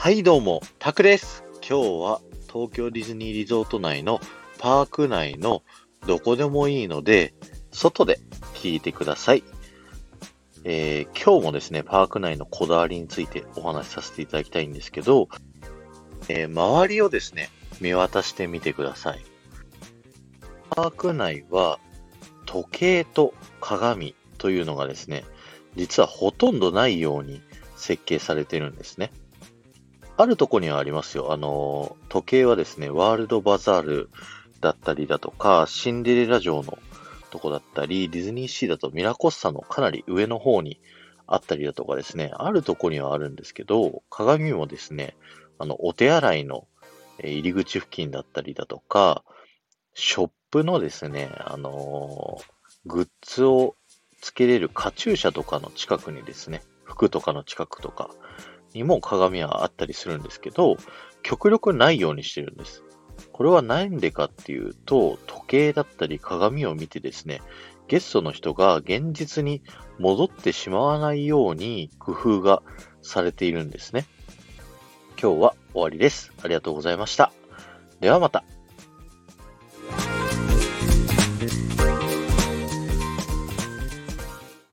はいどうも、タクです。今日は東京ディズニーリゾート内のパーク内のどこでもいいので、外で聞いてください。えー今日もですね、パーク内のこだわりについてお話しさせていただきたいんですけど、えー周りをですね、見渡してみてください。パーク内は時計と鏡というのがですね、実はほとんどないように設計されてるんですね。あるとこにはありますよ。あの、時計はですね、ワールドバザールだったりだとか、シンデレラ城のとこだったり、ディズニーシーだとミラコスタのかなり上の方にあったりだとかですね、あるとこにはあるんですけど、鏡もですね、あの、お手洗いの入り口付近だったりだとか、ショップのですね、あのーグッズをつけれるカチューシャとかの近くにですね、服とかの近くとかにも鏡はあったりするんですけど、極力ないようにしてるんです。これは何でかっていうと、時計だったり鏡を見てですね、ゲストの人が現実に戻ってしまわないように工夫がされているんですね。今日は終わりです。ありがとうございました。ではまた。